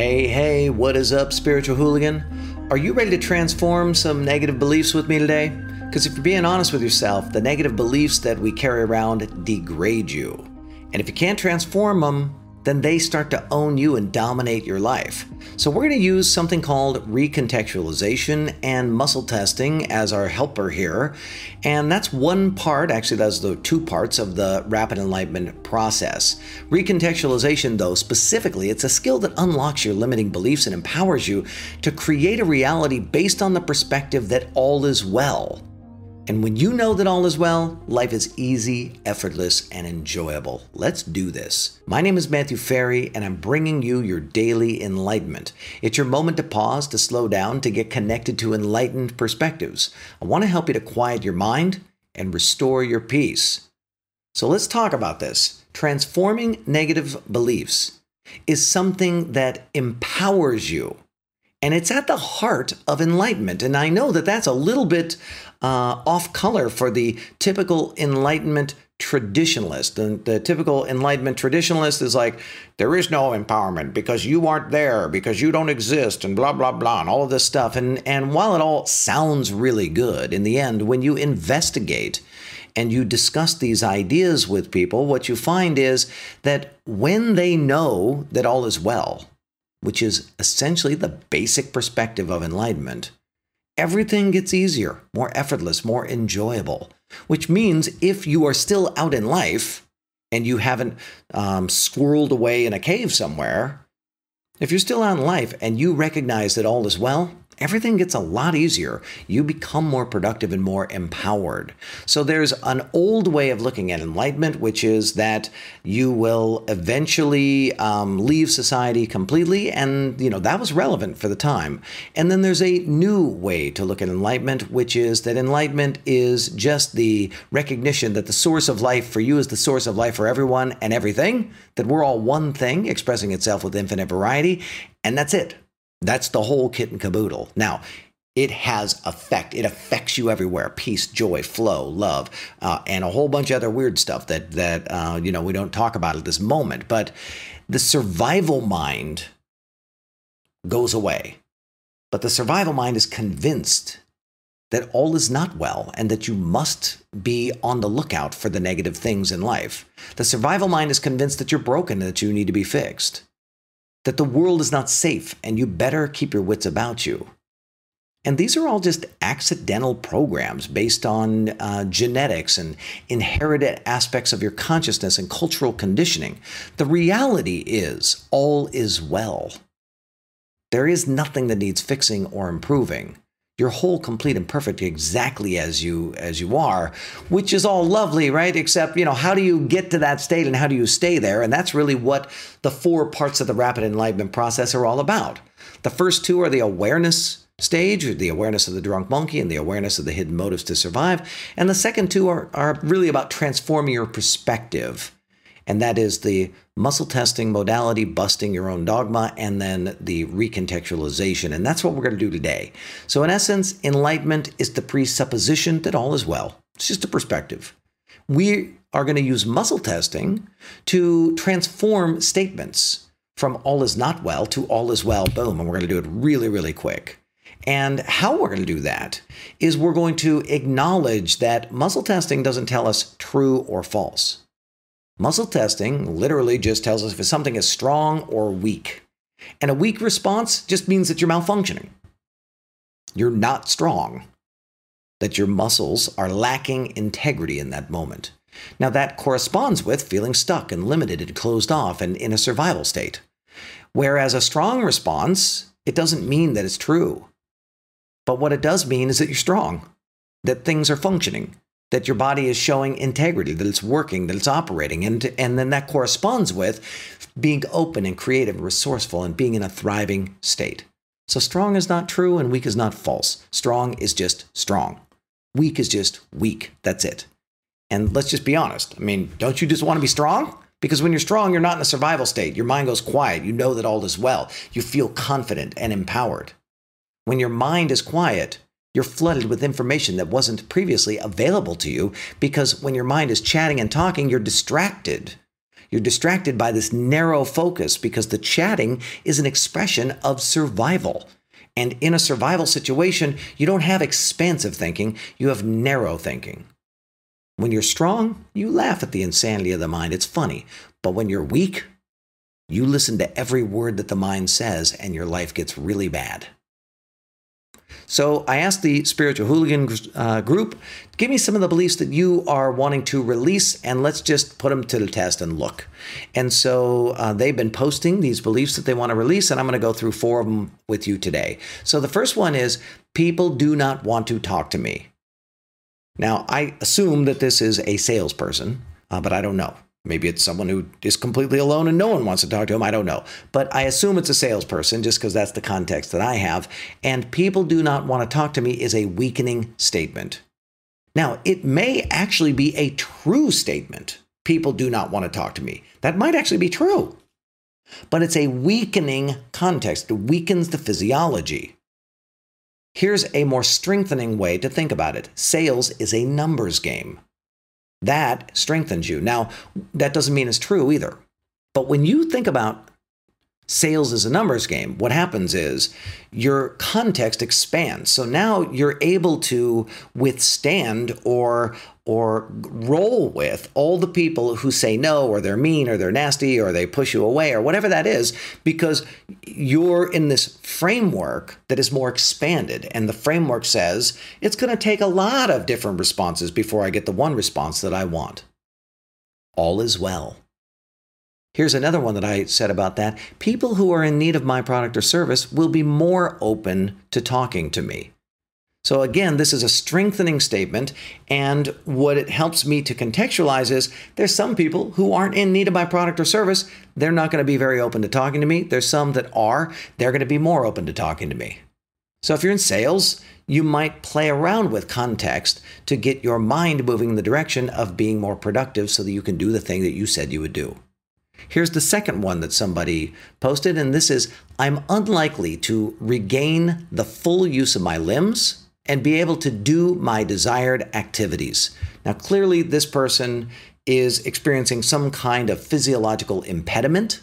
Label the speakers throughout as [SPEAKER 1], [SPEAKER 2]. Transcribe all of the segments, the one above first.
[SPEAKER 1] Hey, hey, what is up, spiritual hooligan? Are you ready to transform some negative beliefs with me today? Because if you're being honest with yourself, the negative beliefs that we carry around degrade you. And if you can't transform them, then they start to own you and dominate your life. So, we're going to use something called recontextualization and muscle testing as our helper here. And that's one part, actually, that's the two parts of the rapid enlightenment process. Recontextualization, though, specifically, it's a skill that unlocks your limiting beliefs and empowers you to create a reality based on the perspective that all is well. And when you know that all is well, life is easy, effortless, and enjoyable. Let's do this. My name is Matthew Ferry, and I'm bringing you your daily enlightenment. It's your moment to pause, to slow down, to get connected to enlightened perspectives. I want to help you to quiet your mind and restore your peace. So let's talk about this. Transforming negative beliefs is something that empowers you. And it's at the heart of enlightenment. And I know that that's a little bit uh, off color for the typical Enlightenment traditionalist. And the typical Enlightenment traditionalist is like, there is no empowerment because you aren't there, because you don't exist, and blah, blah, blah, and all of this stuff. And, and while it all sounds really good, in the end, when you investigate and you discuss these ideas with people, what you find is that when they know that all is well, which is essentially the basic perspective of enlightenment, everything gets easier, more effortless, more enjoyable. Which means if you are still out in life and you haven't um, squirreled away in a cave somewhere, if you're still out in life and you recognize that all is well, everything gets a lot easier. You become more productive and more empowered. So there's an old way of looking at enlightenment, which is that you will eventually um, leave society completely, and you know that was relevant for the time. And then there's a new way to look at enlightenment, which is that enlightenment is just the recognition that the source of life for you is the source of life for everyone and everything. That we're all one thing expressing itself with infinite variety, and that's it. That's the whole kit and caboodle. Now, it has effect. It affects you everywhere: peace, joy, flow, love, uh, and a whole bunch of other weird stuff that that uh, you know we don't talk about at this moment. But the survival mind goes away, but the survival mind is convinced that all is not well and that you must be on the lookout for the negative things in life. The survival mind is convinced that you're broken and that you need to be fixed that the world is not safe and you better keep your wits about you. And these are all just accidental programs based on uh, genetics and inherited aspects of your consciousness and cultural conditioning. The reality is, all is well. There is nothing that needs fixing or improving you're whole, complete, and perfect exactly as you as you are, which is all lovely, right? Except, you know, how do you get to that state and how do you stay there? And that's really what the four parts of the rapid enlightenment process are all about. The first two are the awareness stage, the awareness of the drunk monkey and the awareness of the hidden motives to survive. And the second two are, are really about transforming your perspective and that is the muscle testing modality, busting your own dogma, and then the recontextualization. And that's what we're going to do today. So, in essence, enlightenment is the presupposition that all is well. It's just a perspective. We are going to use muscle testing to transform statements from all is not well to all is well, boom. And we're going to do it really, really quick. And how we're going to do that is we're going to acknowledge that muscle testing doesn't tell us true or false. Muscle testing literally just tells us if something is strong or weak. And a weak response just means that you're malfunctioning. You're not strong, that your muscles are lacking integrity in that moment. Now, that corresponds with feeling stuck and limited and closed off and in a survival state. Whereas a strong response, it doesn't mean that it's true. But what it does mean is that you're strong, that things are functioning, that your body is showing integrity, that it's working, that it's operating. And, and then that corresponds with being open and creative and resourceful and being in a thriving state. So strong is not true and weak is not false. Strong is just strong. Weak is just weak. That's it. And let's just be honest. I mean, don't you just want to be strong? Because when you're strong, you're not in a survival state. Your mind goes quiet. You know that all is well. You feel confident and empowered. When your mind is quiet, you're flooded with information that wasn't previously available to you because when your mind is chatting and talking, you're distracted. You're distracted by this narrow focus because the chatting is an expression of survival. And in a survival situation, you don't have expansive thinking, you have narrow thinking. When you're strong, you laugh at the insanity of the mind. It's funny. But when you're weak, you listen to every word that the mind says, and your life gets really bad. So I asked the spiritual hooligan uh, group, give me some of the beliefs that you are wanting to release, and let's just put them to the test and look. And so uh, they've been posting these beliefs that they want to release, and I'm going to go through four of them with you today. So the first one is people do not want to talk to me. Now, I assume that this is a salesperson, uh, but I don't know. Maybe it's someone who is completely alone and no one wants to talk to him. I don't know. But I assume it's a salesperson just because that's the context that I have. And people do not want to talk to me is a weakening statement. Now, it may actually be a true statement. People do not want to talk to me. That might actually be true. But it's a weakening context. It weakens the physiology. Here's a more strengthening way to think about it sales is a numbers game. That strengthens you. Now, that doesn't mean it's true either. But when you think about sales as a numbers game, what happens is your context expands. So now you're able to withstand or or roll with all the people who say no or they're mean or they're nasty or they push you away or whatever that is because you're in this framework that is more expanded and the framework says it's going to take a lot of different responses before I get the one response that I want. All is well. Here's another one that I said about that. People who are in need of my product or service will be more open to talking to me. So, again, this is a strengthening statement. And what it helps me to contextualize is there's some people who aren't in need of my product or service. They're not going to be very open to talking to me. There's some that are. They're going to be more open to talking to me. So, if you're in sales, you might play around with context to get your mind moving in the direction of being more productive so that you can do the thing that you said you would do. Here's the second one that somebody posted, and this is I'm unlikely to regain the full use of my limbs and be able to do my desired activities. Now, clearly, this person is experiencing some kind of physiological impediment.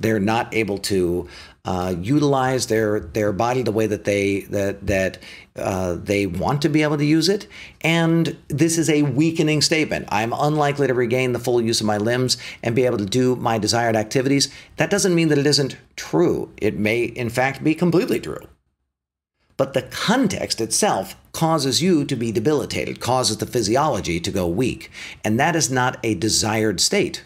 [SPEAKER 1] They're not able to uh, utilize their their body the way that they that that uh, they want to be able to use it. And this is a weakening statement. I'm unlikely to regain the full use of my limbs and be able to do my desired activities. That doesn't mean that it isn't true. It may, in fact, be completely true but the context itself causes you to be debilitated, causes the physiology to go weak. And that is not a desired state.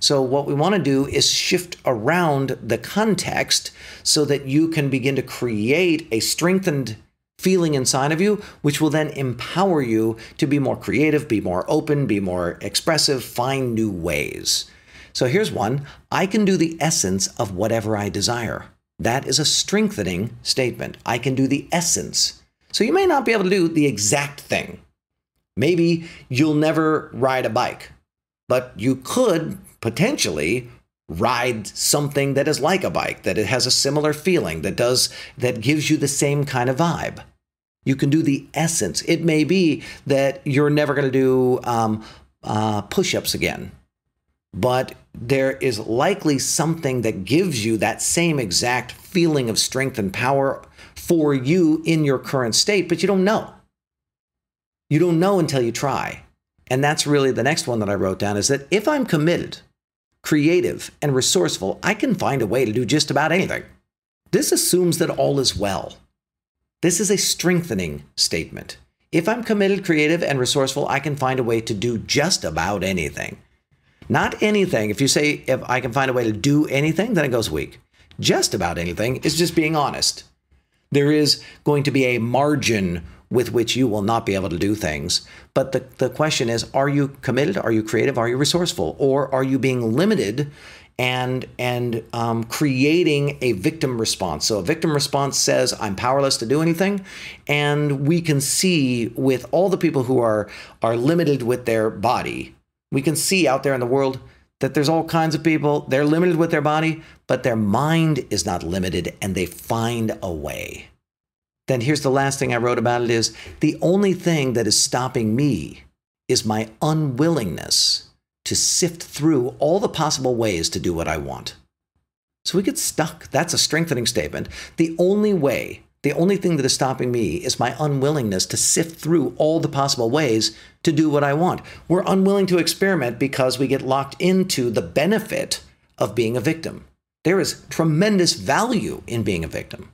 [SPEAKER 1] So, what we want to do is shift around the context so that you can begin to create a strengthened feeling inside of you, which will then empower you to be more creative, be more open, be more expressive, find new ways. So, here's one I can do the essence of whatever I desire. That is a strengthening statement. I can do the essence. So you may not be able to do the exact thing. Maybe you'll never ride a bike, but you could potentially ride something that is like a bike, that it has a similar feeling, that does that gives you the same kind of vibe. You can do the essence. It may be that you're never going to do um, uh, push-ups again but there is likely something that gives you that same exact feeling of strength and power for you in your current state, but you don't know. You don't know until you try. And that's really the next one that I wrote down is that if I'm committed, creative, and resourceful, I can find a way to do just about anything. This assumes that all is well. This is a strengthening statement. If I'm committed, creative, and resourceful, I can find a way to do just about anything. Not anything. If you say, if I can find a way to do anything, then it goes weak. Just about anything is just being honest. There is going to be a margin with which you will not be able to do things. But the, the question is are you committed? Are you creative? Are you resourceful? Or are you being limited and, and um, creating a victim response? So a victim response says, I'm powerless to do anything. And we can see with all the people who are, are limited with their body, we can see out there in the world that there's all kinds of people, they're limited with their body, but their mind is not limited and they find a way. Then here's the last thing I wrote about it is the only thing that is stopping me is my unwillingness to sift through all the possible ways to do what I want. So we get stuck. That's a strengthening statement. The only way, the only thing that is stopping me is my unwillingness to sift through all the possible ways to do what I want. We're unwilling to experiment because we get locked into the benefit of being a victim. There is tremendous value in being a victim.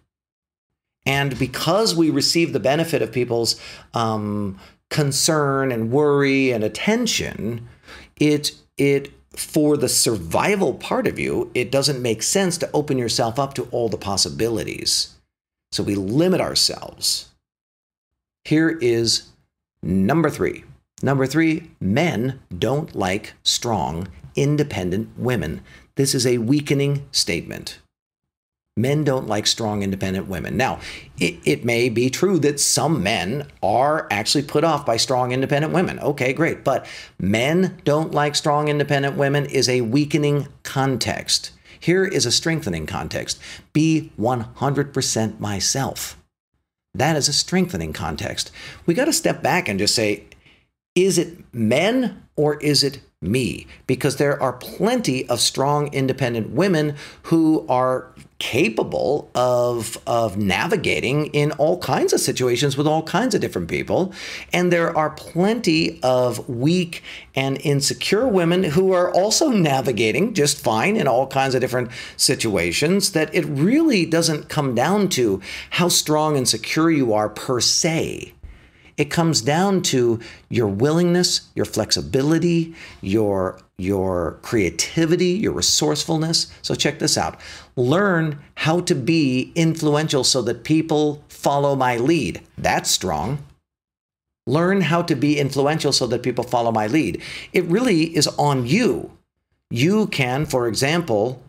[SPEAKER 1] And because we receive the benefit of people's um, concern and worry and attention, it it for the survival part of you, it doesn't make sense to open yourself up to all the possibilities. So we limit ourselves. Here is number three. Number three, men don't like strong, independent women. This is a weakening statement. Men don't like strong, independent women. Now, it, it, may be true that some men are actually put off by strong, independent women. Okay, great. But men don't like strong, independent women is a weakening context. Here is a strengthening context be 100% myself. That is a strengthening context. We got to step back and just say, is it men or is it me? Because there are plenty of strong, independent women who are capable of of navigating in all kinds of situations with all kinds of different people and there are plenty of weak and insecure women who are also navigating just fine in all kinds of different situations that it really doesn't come down to how strong and secure you are per se it comes down to your willingness, your flexibility, your your creativity, your resourcefulness. So check this out. Learn how to be influential so that people follow my lead. That's strong. Learn how to be influential so that people follow my lead. It really is on you. You can, for example,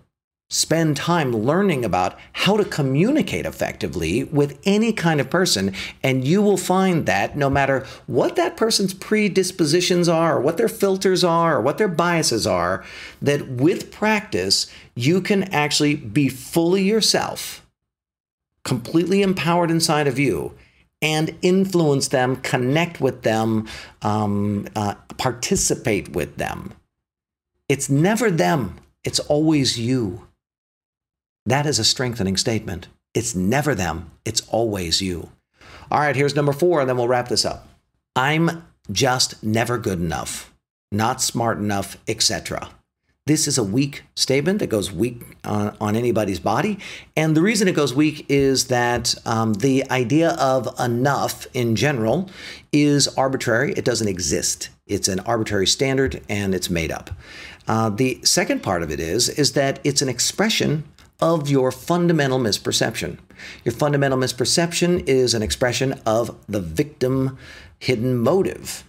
[SPEAKER 1] spend time learning about how to communicate effectively with any kind of person. And you will find that no matter what that person's predispositions are, or what their filters are, or what their biases are, that with practice, you can actually be fully yourself, completely empowered inside of you. And influence them, connect with them, um, uh, participate with them. It's never them, it's always you. That is a strengthening statement. It's never them, it's always you. All right, here's number four, and then we'll wrap this up. I'm just never good enough, not smart enough, etc. This is a weak statement that goes weak on, on, anybody's body. And the reason it goes weak is that um, the idea of enough in general is arbitrary. It doesn't exist. It's an arbitrary standard and it's made up. Uh, the second part of it is, is that it's an expression of your fundamental misperception. Your fundamental misperception is an expression of the victim hidden motive.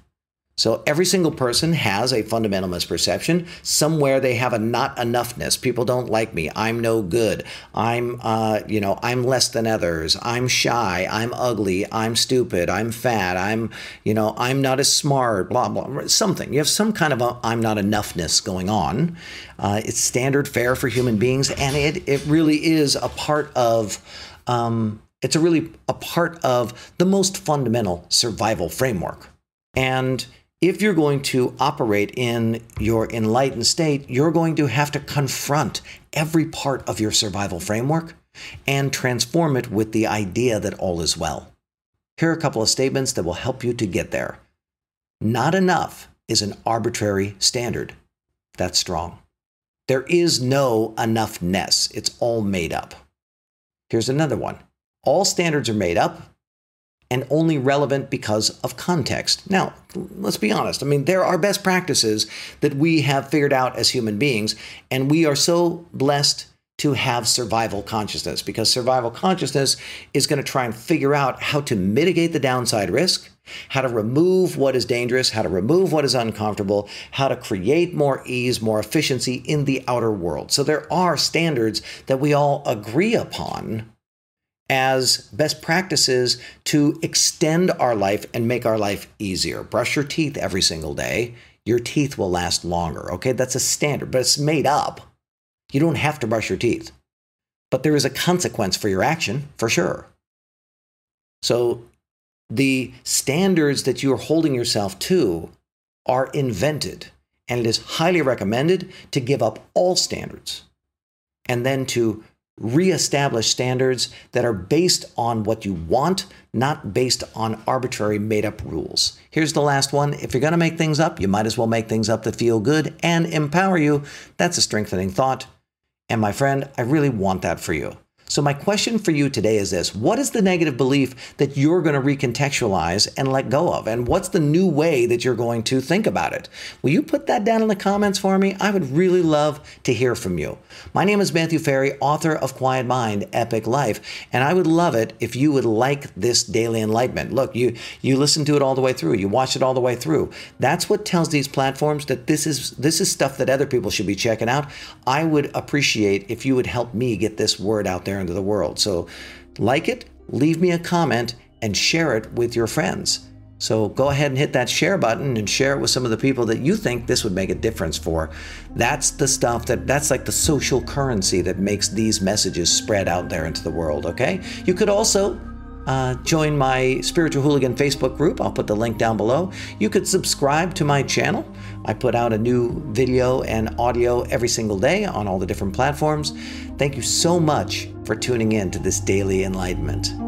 [SPEAKER 1] So every single person has a fundamental misperception. Somewhere they have a not enoughness. People don't like me. I'm no good. I'm, uh, you know, I'm less than others. I'm shy. I'm ugly. I'm stupid. I'm fat. I'm, you know, I'm not as smart. Blah blah. Something. You have some kind of a I'm not enoughness going on. Uh, it's standard fare for human beings, and it it really is a part of. Um, it's a really a part of the most fundamental survival framework. And if you're going to operate in your enlightened state, you're going to have to confront every part of your survival framework and transform it with the idea that all is well. Here are a couple of statements that will help you to get there. Not enough is an arbitrary standard. That's strong. There is no enoughness, it's all made up. Here's another one. All standards are made up, and only relevant because of context. Now, let's be honest. I mean, there are best practices that we have figured out as human beings, and we are so blessed to have survival consciousness because survival consciousness is going to try and figure out how to mitigate the downside risk, how to remove what is dangerous, how to remove what is uncomfortable, how to create more ease, more efficiency in the outer world. So there are standards that we all agree upon as best practices to extend our life and make our life easier. Brush your teeth every single day. Your teeth will last longer. Okay, that's a standard, but it's made up. You don't have to brush your teeth. But there is a consequence for your action, for sure. So the standards that you are holding yourself to are invented And it is highly recommended to give up all standards and then to reestablish standards that are based on what you want, not based on arbitrary made up rules. Here's the last one. If you're going to make things up, you might as well make things up that feel good and empower you. That's a strengthening thought. And my friend, I really want that for you. So, my question for you today is this What is the negative belief that you're going to recontextualize and let go of? And what's the new way that you're going to think about it? Will you put that down in the comments for me? I would really love to hear from you. My name is Matthew Ferry, author of Quiet Mind, Epic Life, and I would love it if you would like this daily enlightenment. Look, you you listen to it all the way through, you watch it all the way through. That's what tells these platforms that this is this is stuff that other people should be checking out. I would appreciate if you would help me get this word out there into the world. So, like it, leave me a comment, and share it with your friends. So go ahead and hit that share button and share it with some of the people that you think this would make a difference for. That's the stuff that that's like the social currency that makes these messages spread out there into the world, okay? You could also uh, join my Spiritual Hooligan Facebook group. I'll put the link down below. You could subscribe to my channel. I put out a new video and audio every single day on all the different platforms. Thank you so much for tuning in to this daily enlightenment.